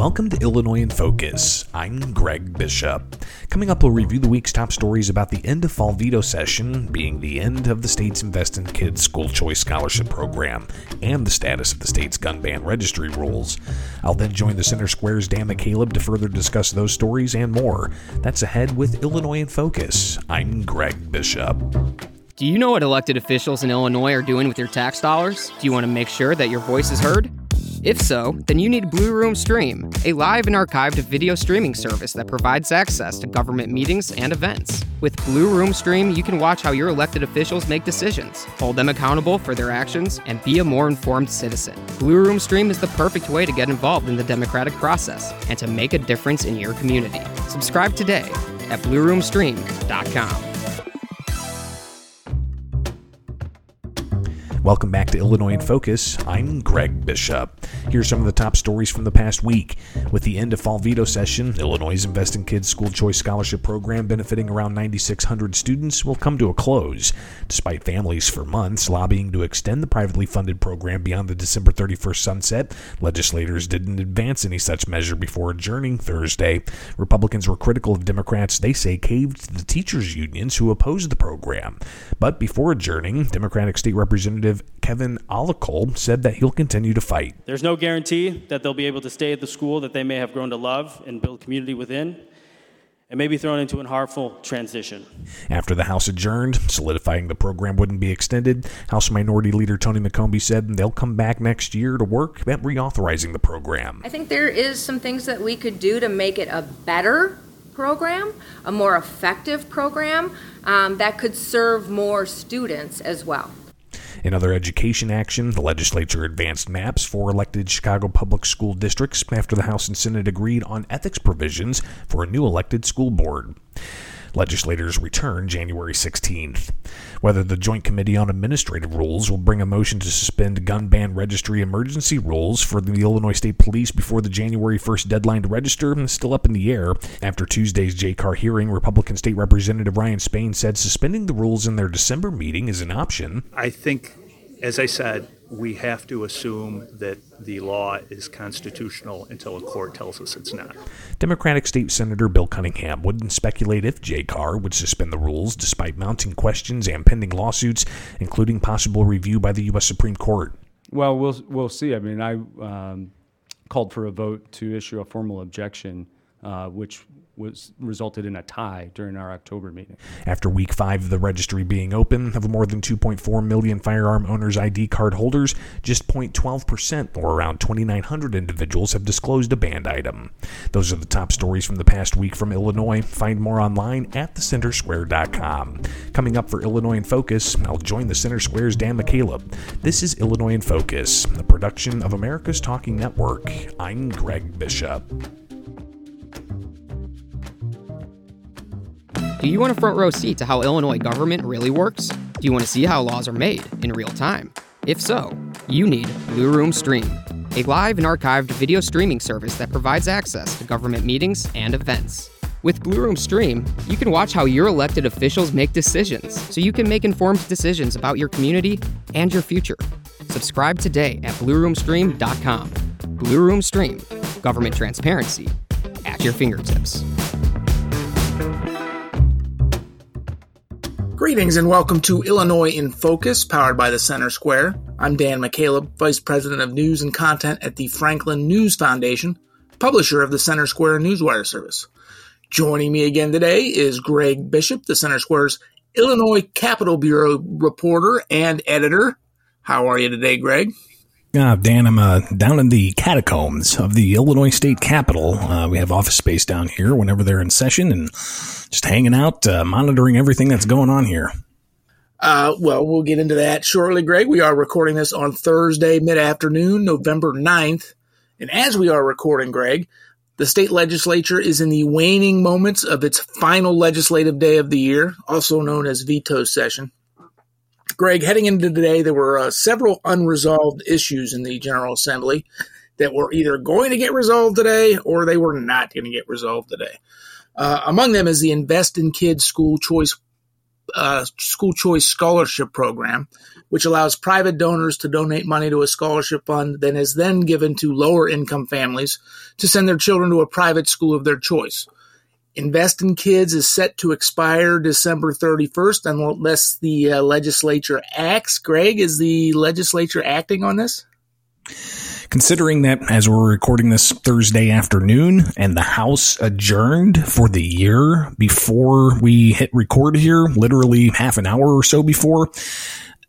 Welcome to Illinois in Focus. I'm Greg Bishop. Coming up, we'll review the week's top stories about the end of fall veto session, being the end of the state's Invest in Kids School Choice Scholarship Program, and the status of the state's gun ban registry rules. I'll then join the Center Square's Dan McCaleb to further discuss those stories and more. That's ahead with Illinois in Focus. I'm Greg Bishop. Do you know what elected officials in Illinois are doing with your tax dollars? Do you want to make sure that your voice is heard? If so, then you need Blue Room Stream, a live and archived video streaming service that provides access to government meetings and events. With Blue Room Stream, you can watch how your elected officials make decisions, hold them accountable for their actions, and be a more informed citizen. Blue Room Stream is the perfect way to get involved in the democratic process and to make a difference in your community. Subscribe today at blueroomstream.com. Welcome back to Illinois in Focus. I'm Greg Bishop. Here's some of the top stories from the past week. With the end of fall veto session, Illinois' Invest in Kids School Choice Scholarship Program, benefiting around 9,600 students, will come to a close. Despite families for months lobbying to extend the privately funded program beyond the December 31st sunset, legislators didn't advance any such measure before adjourning Thursday. Republicans were critical of Democrats they say caved to the teachers' unions who opposed the program. But before adjourning, Democratic State Representative Representative Kevin Olickal said that he'll continue to fight. There's no guarantee that they'll be able to stay at the school that they may have grown to love and build community within and may be thrown into a harmful transition. After the House adjourned, solidifying the program wouldn't be extended, House Minority Leader Tony McCombie said they'll come back next year to work at reauthorizing the program. I think there is some things that we could do to make it a better program, a more effective program um, that could serve more students as well. In other education action, the legislature advanced maps for elected Chicago public school districts after the House and Senate agreed on ethics provisions for a new elected school board. Legislators return January 16th. Whether the Joint Committee on Administrative Rules will bring a motion to suspend gun ban registry emergency rules for the Illinois State Police before the January 1st deadline to register is still up in the air. After Tuesday's JCAR hearing, Republican State Representative Ryan Spain said suspending the rules in their December meeting is an option. I think, as I said, we have to assume that the law is constitutional until a court tells us it's not. Democratic State Senator Bill Cunningham wouldn't speculate if JCAR would suspend the rules despite mounting questions and pending lawsuits, including possible review by the U.S. Supreme Court. Well, we'll, we'll see. I mean, I um, called for a vote to issue a formal objection, uh, which was resulted in a tie during our October meeting. After week five of the registry being open, of more than 2.4 million firearm owners' ID card holders, just 0.12%, or around 2,900 individuals, have disclosed a banned item. Those are the top stories from the past week from Illinois. Find more online at thecentersquare.com. Coming up for Illinois in Focus, I'll join the Center Square's Dan McCaleb. This is Illinois in Focus, a production of America's Talking Network. I'm Greg Bishop. Do you want a front row seat to how Illinois government really works? Do you want to see how laws are made in real time? If so, you need Blue Room Stream, a live and archived video streaming service that provides access to government meetings and events. With Blue Room Stream, you can watch how your elected officials make decisions so you can make informed decisions about your community and your future. Subscribe today at blueroomstream.com. Blue Room Stream, government transparency at your fingertips. Greetings and welcome to Illinois in Focus, powered by the Center Square. I'm Dan McCaleb, Vice President of News and Content at the Franklin News Foundation, publisher of the Center Square Newswire service. Joining me again today is Greg Bishop, the Center Square's Illinois Capitol Bureau reporter and editor. How are you today, Greg? Uh, Dan, I'm uh, down in the catacombs of the Illinois State Capitol. Uh, we have office space down here whenever they're in session and just hanging out, uh, monitoring everything that's going on here. Uh, well, we'll get into that shortly, Greg. We are recording this on Thursday, mid afternoon, November 9th. And as we are recording, Greg, the state legislature is in the waning moments of its final legislative day of the year, also known as veto session. Greg, heading into today, there were uh, several unresolved issues in the General Assembly that were either going to get resolved today or they were not going to get resolved today. Uh, among them is the Invest in Kids School Choice uh, school choice scholarship program, which allows private donors to donate money to a scholarship fund that is then given to lower income families to send their children to a private school of their choice. Invest in Kids is set to expire December 31st unless the uh, legislature acts. Greg, is the legislature acting on this? Considering that as we're recording this Thursday afternoon and the House adjourned for the year before we hit record here, literally half an hour or so before,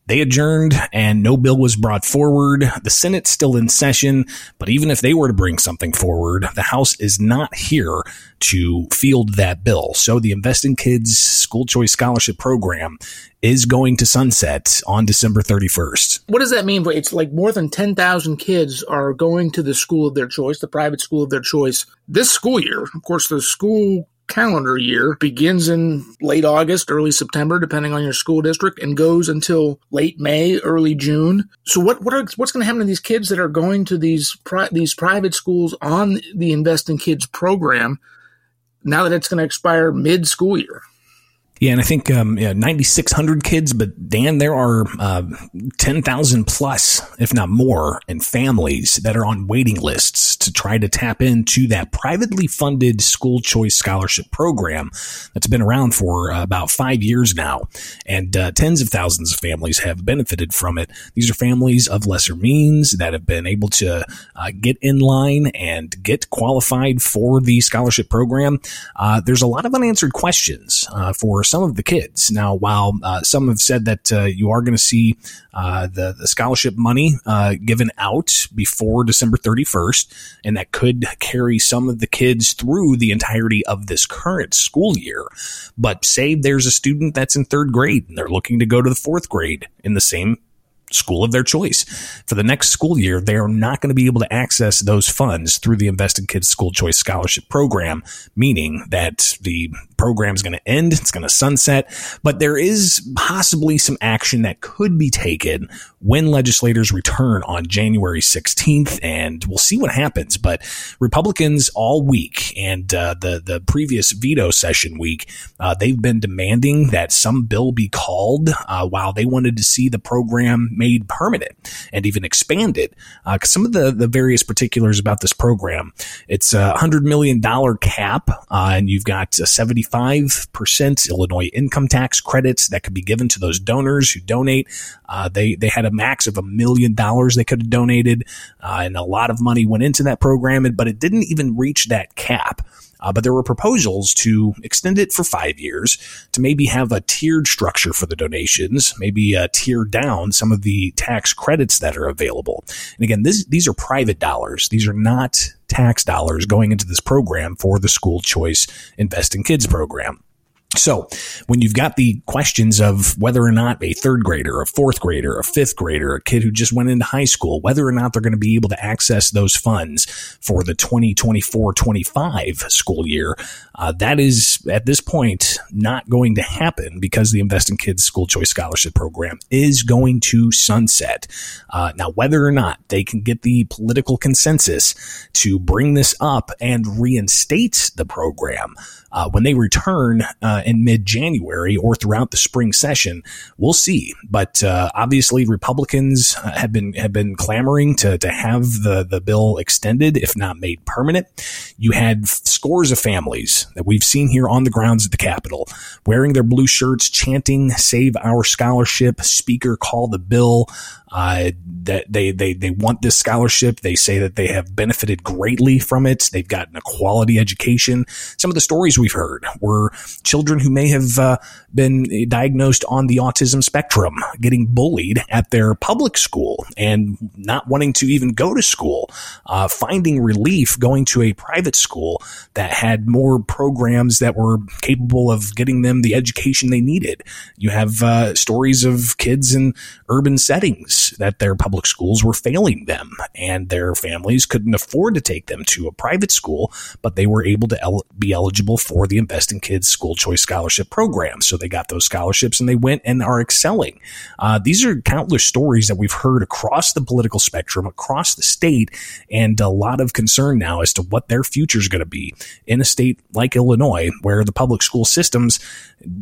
they adjourned and no bill was brought forward. The Senate's still in session, but even if they were to bring something forward, the House is not here to field that bill. So the Invest in Kids School Choice Scholarship Program is going to sunset on December 31st. What does that mean? It's like more than 10,000 kids are going to the school of their choice, the private school of their choice this school year. Of course, the school calendar year begins in late August, early September, depending on your school district, and goes until late May, early June. So what what are what's going to happen to these kids that are going to these pri- these private schools on the Invest in Kids program now that it's going to expire mid school year? Yeah, and I think um, yeah, 9,600 kids, but Dan, there are uh, 10,000 plus, if not more, in families that are on waiting lists to try to tap into that privately funded school choice scholarship program that's been around for uh, about five years now. And uh, tens of thousands of families have benefited from it. These are families of lesser means that have been able to uh, get in line and get qualified for the scholarship program. Uh, there's a lot of unanswered questions uh, for some of the kids. Now, while uh, some have said that you are going to see the, the scholarship money given out before December 31st, and that could carry some of the kids through the entirety of this current school year. But say there's a student that's in third grade and they're looking to go to the fourth grade in the same school of their choice. For the next school year, they are not going to be able to access those funds through the Invest in Kids School Choice Scholarship Program, meaning that the program's going to end. It's going to sunset. But there is possibly some action that could be taken when legislators return on January 16th, and we'll see what happens. But Republicans all week and uh, the the previous veto session week, uh, they've been demanding that some bill be called uh, while they wanted to see the program made permanent and even expanded. Uh, because some of the the various particulars about this program, it's a hundred million dollar cap, uh, and you've got a seventy 25% Illinois income tax credits that could be given to those donors who donate. Uh, they, they had a max of a million dollars they could have donated, uh, and a lot of money went into that program, but it didn't even reach that cap. Uh, but there were proposals to extend it for five years, to maybe have a tiered structure for the donations, maybe uh, tier down some of the tax credits that are available. And again, this, these are private dollars. These are not tax dollars going into this program for the school choice invest in kids program. So when you've got the questions of whether or not a third grader, a fourth grader, a fifth grader, a kid who just went into high school, whether or not they're going to be able to access those funds for the 2024-25 school year, uh, that is at this point not going to happen because the Invest in Kids School Choice Scholarship Program is going to sunset. Uh, now, whether or not they can get the political consensus to bring this up and reinstate the program, uh, when they return uh, in mid January or throughout the spring session, we'll see. But uh, obviously, Republicans have been have been clamoring to to have the the bill extended, if not made permanent. You had scores of families that we've seen here on the grounds at the Capitol wearing their blue shirts, chanting "Save Our Scholarship," "Speaker, call the bill." Uh, that they, they, they want this scholarship. They say that they have benefited greatly from it. They've gotten a quality education. Some of the stories we've heard were children who may have uh, been diagnosed on the autism spectrum, getting bullied at their public school and not wanting to even go to school, uh, finding relief going to a private school that had more programs that were capable of getting them the education they needed. You have uh, stories of kids in urban settings that their public schools were failing them and their families couldn't afford to take them to a private school, but they were able to el- be eligible for the Invest in Kids School Choice Scholarship programs. So they got those scholarships and they went and are excelling. Uh, these are countless stories that we've heard across the political spectrum, across the state, and a lot of concern now as to what their future is going to be in a state like Illinois, where the public school systems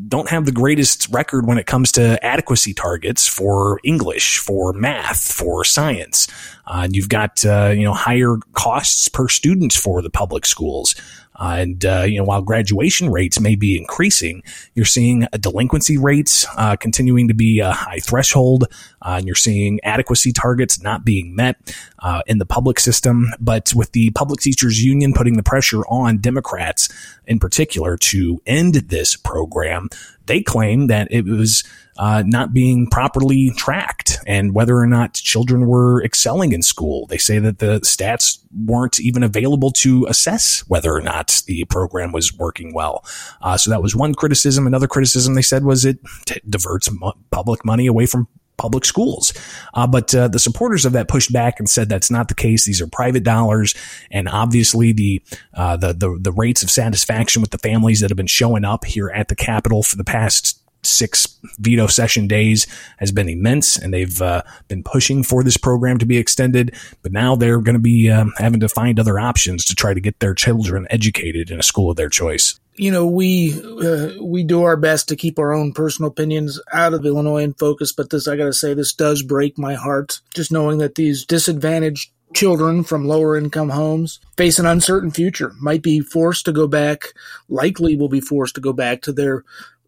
don't have the greatest record when it comes to adequacy targets for English, for math, for science. Uh, and you've got uh, you know higher costs per student for the public schools. Uh, and uh, you know, while graduation rates may be increasing, you're seeing delinquency rates uh, continuing to be a high threshold, uh, and you're seeing adequacy targets not being met uh, in the public system. But with the public teachers union putting the pressure on Democrats in particular to end this program, they claim that it was uh, not being properly tracked and whether or not children were excelling in school. They say that the stats weren't even available to assess whether or not the program was working well. Uh, so that was one criticism. Another criticism they said was it t- diverts public money away from public schools. Uh, but uh, the supporters of that pushed back and said that's not the case. These are private dollars, and obviously the, uh, the the the rates of satisfaction with the families that have been showing up here at the Capitol for the past six veto session days has been immense, and they've uh, been pushing for this program to be extended. But now they're going to be um, having to find other options to try to get their children educated in a school of their choice. You know, we uh, we do our best to keep our own personal opinions out of Illinois in focus, but this I got to say, this does break my heart. Just knowing that these disadvantaged children from lower income homes face an uncertain future, might be forced to go back, likely will be forced to go back to their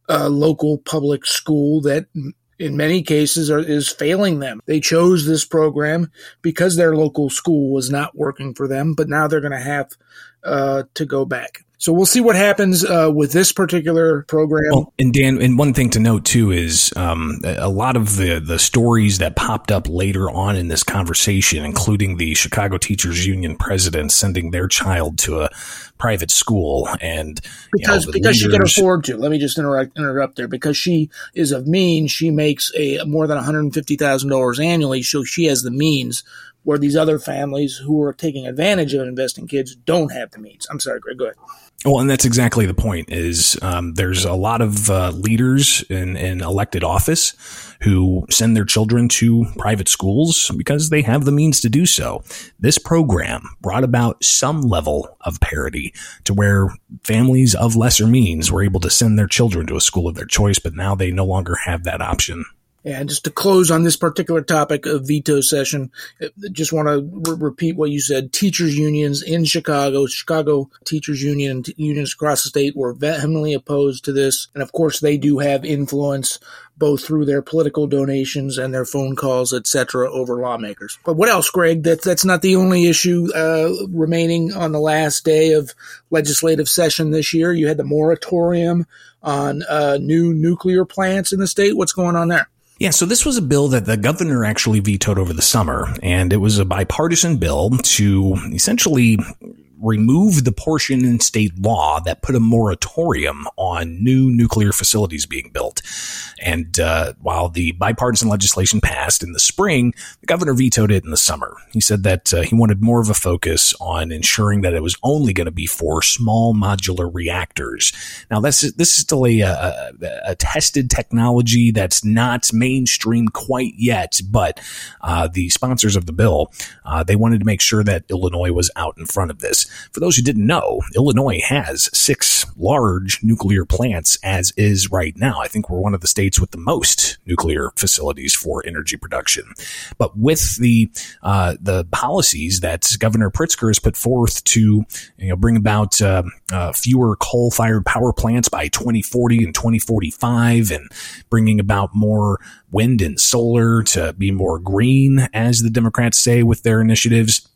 uh, local public school that in many cases are, is failing them. They chose this program because their local school was not working for them, but now they're going to have uh, to go back. So we'll see what happens uh, with this particular program. Well, and Dan, and one thing to note too is um, a lot of the the stories that popped up later on in this conversation, including the Chicago Teachers Union president sending their child to a private school, and because know, because leaders, she can afford to. Let me just interrupt interrupt there because she is of means. She makes a more than one hundred fifty thousand dollars annually, so she has the means where these other families who are taking advantage of Invest in Kids don't have the means. I'm sorry, Greg. Go ahead. Well, and that's exactly the point. Is um, there's a lot of uh, leaders in, in elected office who send their children to private schools because they have the means to do so. This program brought about some level of parity to where families of lesser means were able to send their children to a school of their choice, but now they no longer have that option. And just to close on this particular topic of veto session, uh, just want to re- repeat what you said. Teachers unions in Chicago, Chicago teachers union and unions across the state were vehemently opposed to this. And of course, they do have influence both through their political donations and their phone calls, etc., over lawmakers. But what else, Greg? That that's not the only issue uh, remaining on the last day of legislative session this year. You had the moratorium on uh, new nuclear plants in the state. What's going on there? Yeah, so this was a bill that the governor actually vetoed over the summer, and it was a bipartisan bill to essentially remove the portion in state law that put a moratorium on new nuclear facilities being built. And uh, while the bipartisan legislation passed in the spring, the governor vetoed it in the summer. He said that uh, he wanted more of a focus on ensuring that it was only going to be for small modular reactors. Now, this is, this is still a, a, a tested technology that's not mainstream quite yet, but uh, the sponsors of the bill, uh, they wanted to make sure that Illinois was out in front of this. For those who didn't know, Illinois has six large nuclear plants as is right now. I think we're one of the states with the most nuclear facilities for energy production. But with the uh, the policies that Governor Pritzker has put forth to you know bring about uh, uh, fewer coal fired power plants by 2040 and 2045, and bringing about more wind and solar to be more green, as the Democrats say with their initiatives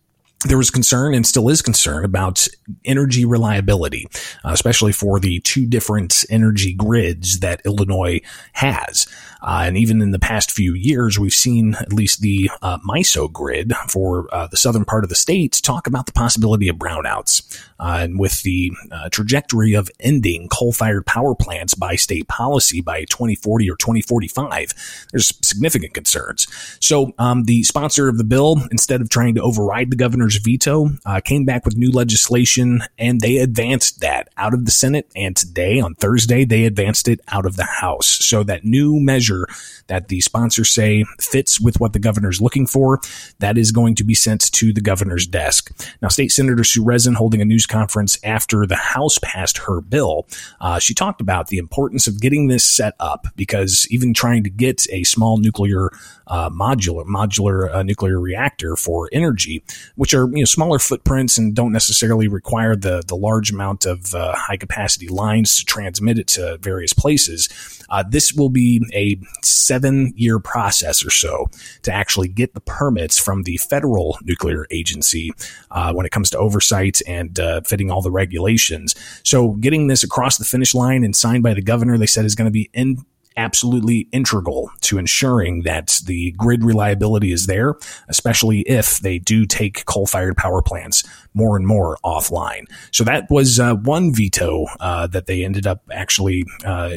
there was concern and still is concern about energy reliability, uh, especially for the two different energy grids that Illinois has. Uh, and even in the past few years, we've seen at least the uh, MISO grid for uh, the southern part of the state talk about the possibility of brownouts. Uh, and with the uh, trajectory of ending coal fired power plants by state policy by 2040 or 2045, there's significant concerns. So um, the sponsor of the bill, instead of trying to override the governor's governor's veto, uh, came back with new legislation, and they advanced that out of the Senate. And today, on Thursday, they advanced it out of the House. So that new measure that the sponsors say fits with what the governor's looking for, that is going to be sent to the governor's desk. Now, State Senator Sue holding a news conference after the House passed her bill. Uh, she talked about the importance of getting this set up because even trying to get a small nuclear uh, modular modular uh, nuclear reactor for energy, which are you know smaller footprints and don't necessarily require the the large amount of uh, high capacity lines to transmit it to various places. Uh, this will be a seven year process or so to actually get the permits from the federal nuclear agency uh, when it comes to oversight and uh, fitting all the regulations. So getting this across the finish line and signed by the governor, they said is going to be in absolutely integral to ensuring that the grid reliability is there, especially if they do take coal fired power plants more and more offline. So that was uh, one veto uh, that they ended up actually uh,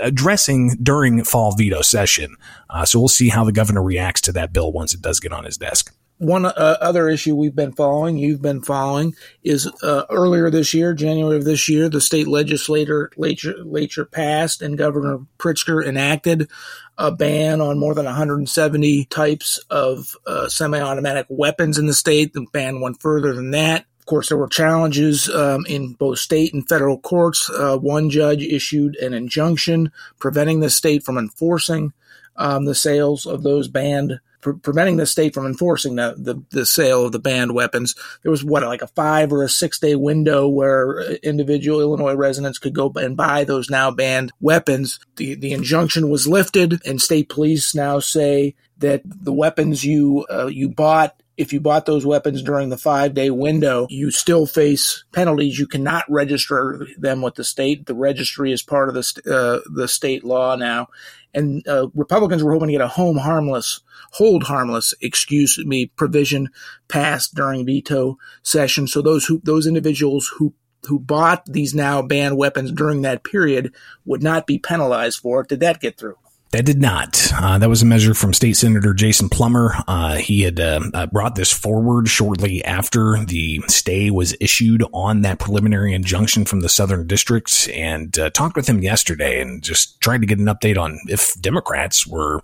addressing during fall veto session. Uh, so we'll see how the governor reacts to that bill once it does get on his desk one uh, other issue we've been following, you've been following, is uh, earlier this year, January of this year, the state legislature, legislature passed and Governor Pritzker enacted a ban on more than 170 types of uh, semi-automatic weapons in the state. The ban went further than that. Of course, there were challenges um, in both state and federal courts. Uh, one judge issued an injunction preventing the state from enforcing um, the sales of those banned pre- preventing the state from enforcing the, the, the sale of the banned weapons. There was what like a five or a six day window where individual Illinois residents could go and buy those now banned weapons. The the injunction was lifted, and state police now say that the weapons you uh, you bought if you bought those weapons during the five day window, you still face penalties. You cannot register them with the state. The registry is part of the, uh, the state law now. And uh, Republicans were hoping to get a home harmless hold harmless, excuse me, provision passed during veto session. So those who those individuals who who bought these now banned weapons during that period would not be penalized for it. Did that get through? That did not. Uh, that was a measure from State Senator Jason Plummer. Uh, he had uh, uh, brought this forward shortly after the stay was issued on that preliminary injunction from the Southern District and uh, talked with him yesterday and just tried to get an update on if Democrats were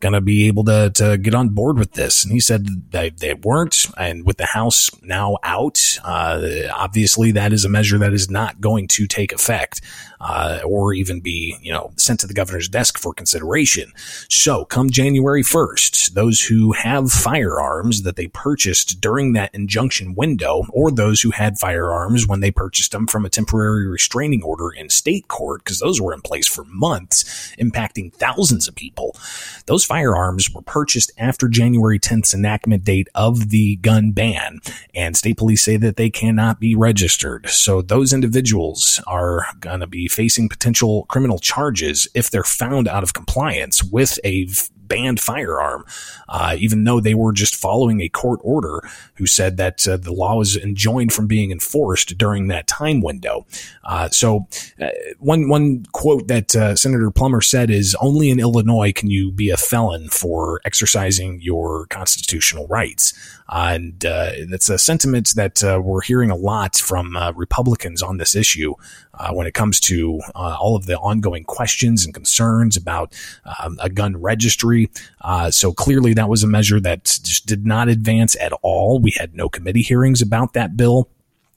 going to be able to, to get on board with this. And he said they, they weren't. And with the House now out, uh, obviously that is a measure that is not going to take effect or even be, you know, sent to the governor's desk for consideration consideration. So come January 1st, those who have firearms that they purchased during that injunction window, or those who had firearms when they purchased them from a temporary restraining order in state court, because those were in place for months, impacting thousands of people. Those firearms were purchased after January 10th's enactment date of the gun ban, and state police say that they cannot be registered. So those individuals are going to be facing potential criminal charges if they're found out of compliance compliance with a banned firearm, uh, even though they were just following a court order who said that uh, the law was enjoined from being enforced during that time window. Uh, so, uh, one one quote that uh, Senator Plummer said is, "Only in Illinois can you be a felon for exercising your constitutional rights." and uh, that's a sentiment that we're hearing a lot from Republicans on this issue when it comes to all of the ongoing questions and concerns about um, a gun registry uh, so clearly, that was a measure that just did not advance at all. We had no committee hearings about that bill.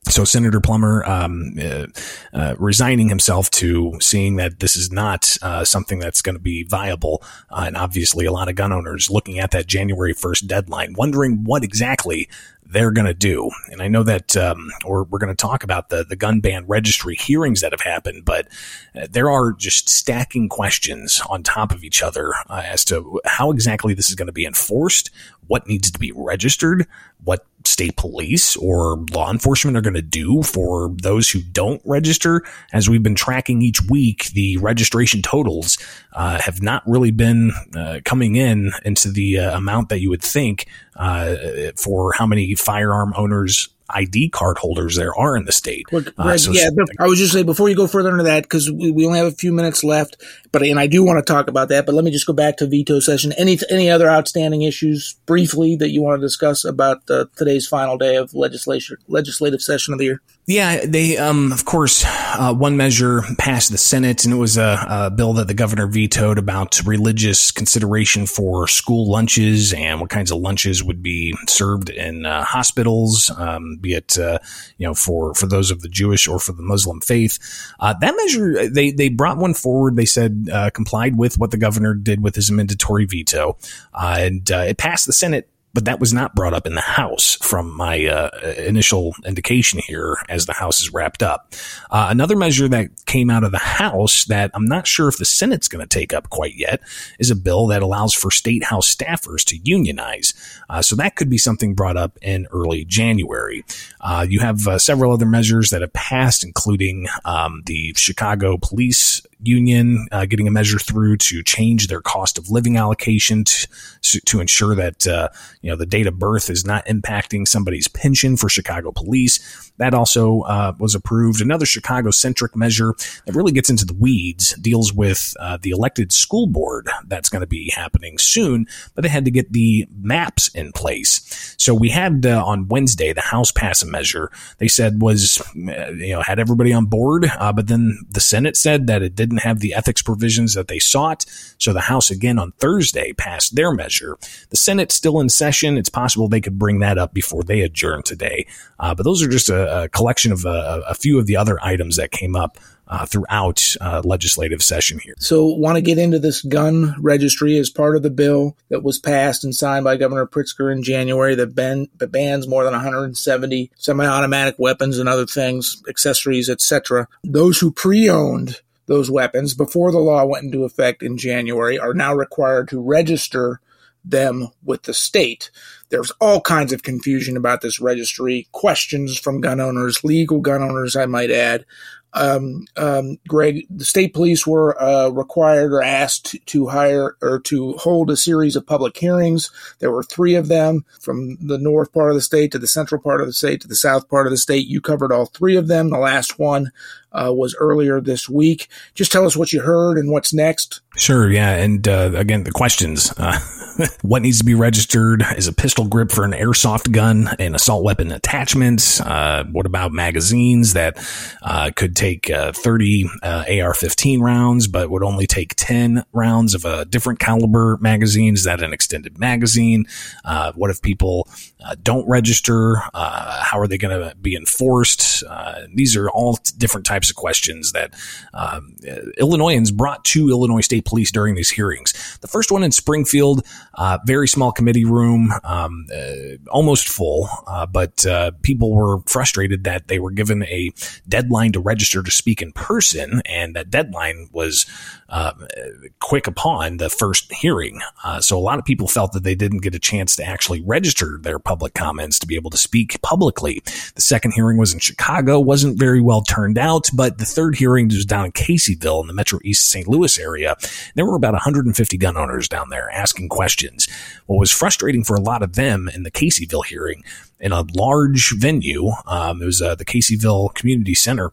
So Senator Plummer um, uh, uh, resigning himself to seeing that this is not uh, something that's going to be viable, uh, and obviously a lot of gun owners looking at that January 1st deadline, wondering what exactly they're going to do. And I know that um, we're, we're going to talk about the, the gun ban registry hearings that have happened, but uh, there are just stacking questions on top of each other uh, as to how exactly this is going to be enforced, what needs to be registered, what state police or law enforcement are going to do for those who don't register. As we've been tracking each week, the registration totals uh, have not really been uh, coming in into the uh, amount that you would think uh, for how many firearm owners ID card holders there are in the state. Well, uh, so yeah, I was just saying before you go further into that because we, we only have a few minutes left, but and I do want to talk about that. But let me just go back to veto session. Any any other outstanding issues briefly that you want to discuss about uh, today's final day of legislature legislative session of the year? Yeah, they, um, of course, uh, one measure passed the Senate, and it was a, a, bill that the governor vetoed about religious consideration for school lunches and what kinds of lunches would be served in uh, hospitals, um, be it, uh, you know, for, for those of the Jewish or for the Muslim faith. Uh, that measure, they, they brought one forward. They said uh, complied with what the governor did with his mandatory veto, uh, and it passed the Senate but that was not brought up in the House from my uh, initial indication here as the House is wrapped up. Uh, another measure that came out of the House that I'm not sure if the Senate's going to take up quite yet is a bill that allows for state House staffers to unionize. Uh, so that could be something brought up in early January. Uh, you have uh, several other measures that have passed, including um, the Chicago Police Union uh, getting a measure through to change their cost of living allocation to, to ensure that uh, you know the date of birth is not impacting somebody's pension for Chicago police. That also uh, was approved. Another Chicago centric measure that really gets into the weeds deals with uh, the elected school board that's going to be happening soon, but they had to get the maps in place. So we had uh, on Wednesday the House pass a measure they said was uh, you know had everybody on board, but then the Senate said that it didn't didn't have the ethics provisions that they sought. So the House again on Thursday passed their measure. The Senate's still in session. It's possible they could bring that up before they adjourn today. Uh, but those are just a, a collection of uh, a few of the other items that came up uh, throughout uh, legislative session here. So, want to get into this gun registry as part of the bill that was passed and signed by Governor Pritzker in January that, that bans more than 170 semi-automatic weapons and other things, accessories, etc. Those who pre-owned those weapons before the law went into effect in January are now required to register them with the state. There's all kinds of confusion about this registry, questions from gun owners, legal gun owners, I might add, um, um, Greg, the state police were uh, required or asked to hire or to hold a series of public hearings. There were three of them from the north part of the state to the central part of the state to the south part of the state. You covered all three of them. The last one uh, was earlier this week. Just tell us what you heard and what's next. Sure, yeah. And uh, again, the questions. Uh, what needs to be registered is a pistol grip for an airsoft gun and assault weapon attachments. Uh, what about magazines that uh, could take uh, 30 AR 15 rounds, but would only take 10 rounds of a different caliber magazine? Is that an extended magazine? what if people don't register? how are they going to be enforced? these are all different types of questions that um, Illinoisans brought to Illinois State Police during these hearings. The first one in Springfield, uh, very small committee room, um, uh, almost full, uh, but uh, people were frustrated that they were given a deadline to register to speak in person, and that deadline was uh, quick upon the first hearing. So a lot of people felt that they didn't get a chance to actually register their public comments to be able to speak publicly. The second hearing was in Chicago, wasn't very well turned out, but the third hearing was down in Caseyville in the Metro East St. Louis area. There were about 150 gun owners down there asking questions. What was frustrating for a lot of them in the Caseyville hearing in a large venue, um, it was uh, the Caseyville Community Center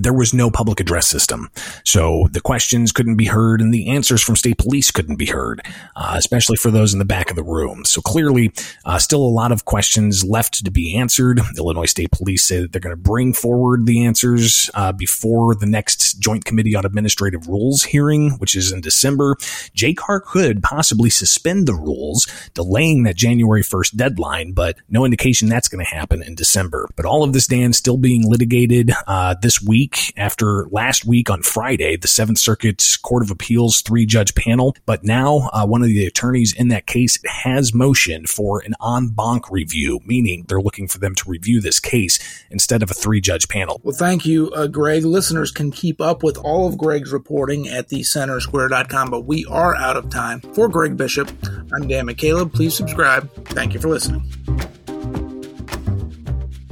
there was no public address system. So the questions couldn't be heard and the answers from state police couldn't be heard, uh, especially for those in the back of the room. So clearly, uh, still a lot of questions left to be answered. Illinois State Police say that they're going to bring forward the answers uh, before the next Joint Committee on Administrative Rules hearing, which is in December. JCAR could possibly suspend the rules, delaying that January 1st deadline, but no indication that's going to happen in December. But all of this, Dan, still being litigated uh, this week week after last week on Friday, the Seventh Circuit's Court of Appeals three judge panel. But now uh, one of the attorneys in that case has motioned for an en banc review, meaning they're looking for them to review this case instead of a three judge panel. Well, thank you, uh, Greg. Listeners can keep up with all of Greg's reporting at thecentersquare.com, but we are out of time. For Greg Bishop, I'm Dan McCaleb. Please subscribe. Thank you for listening.